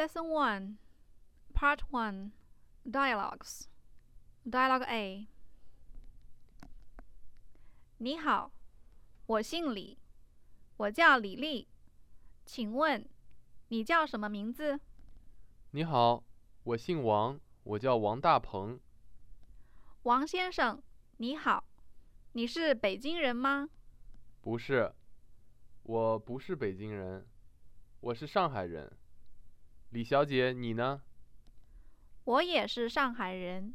Lesson One, Part One, Dialogues. Dialogue A. 你好，我姓李，我叫李丽，请问你叫什么名字？你好，我姓王，我叫王大鹏。王先生，你好，你是北京人吗？不是，我不是北京人，我是上海人。李小姐，你呢？我也是上海人。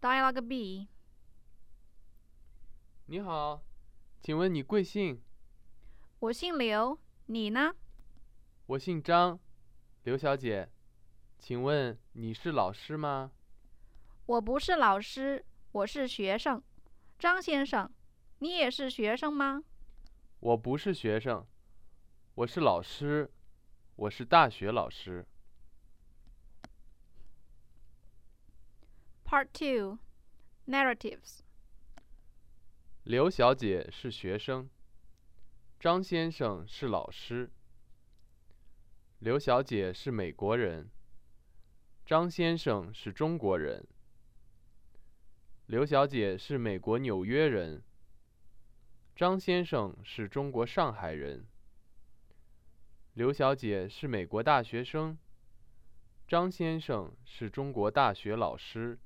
Dialogue B. 你好，请问你贵姓？我姓刘，你呢？我姓张，刘小姐，请问你是老师吗？我不是老师，我是学生。张先生，你也是学生吗？我不是学生，我是老师，我是大学老师。Part Two. Narratives. 刘小姐是学生，张先生是老师。刘小姐是美国人，张先生是中国人。刘小姐是美国纽约人，张先生是中国上海人。刘小姐是美国大学生，张先生是中国大学老师。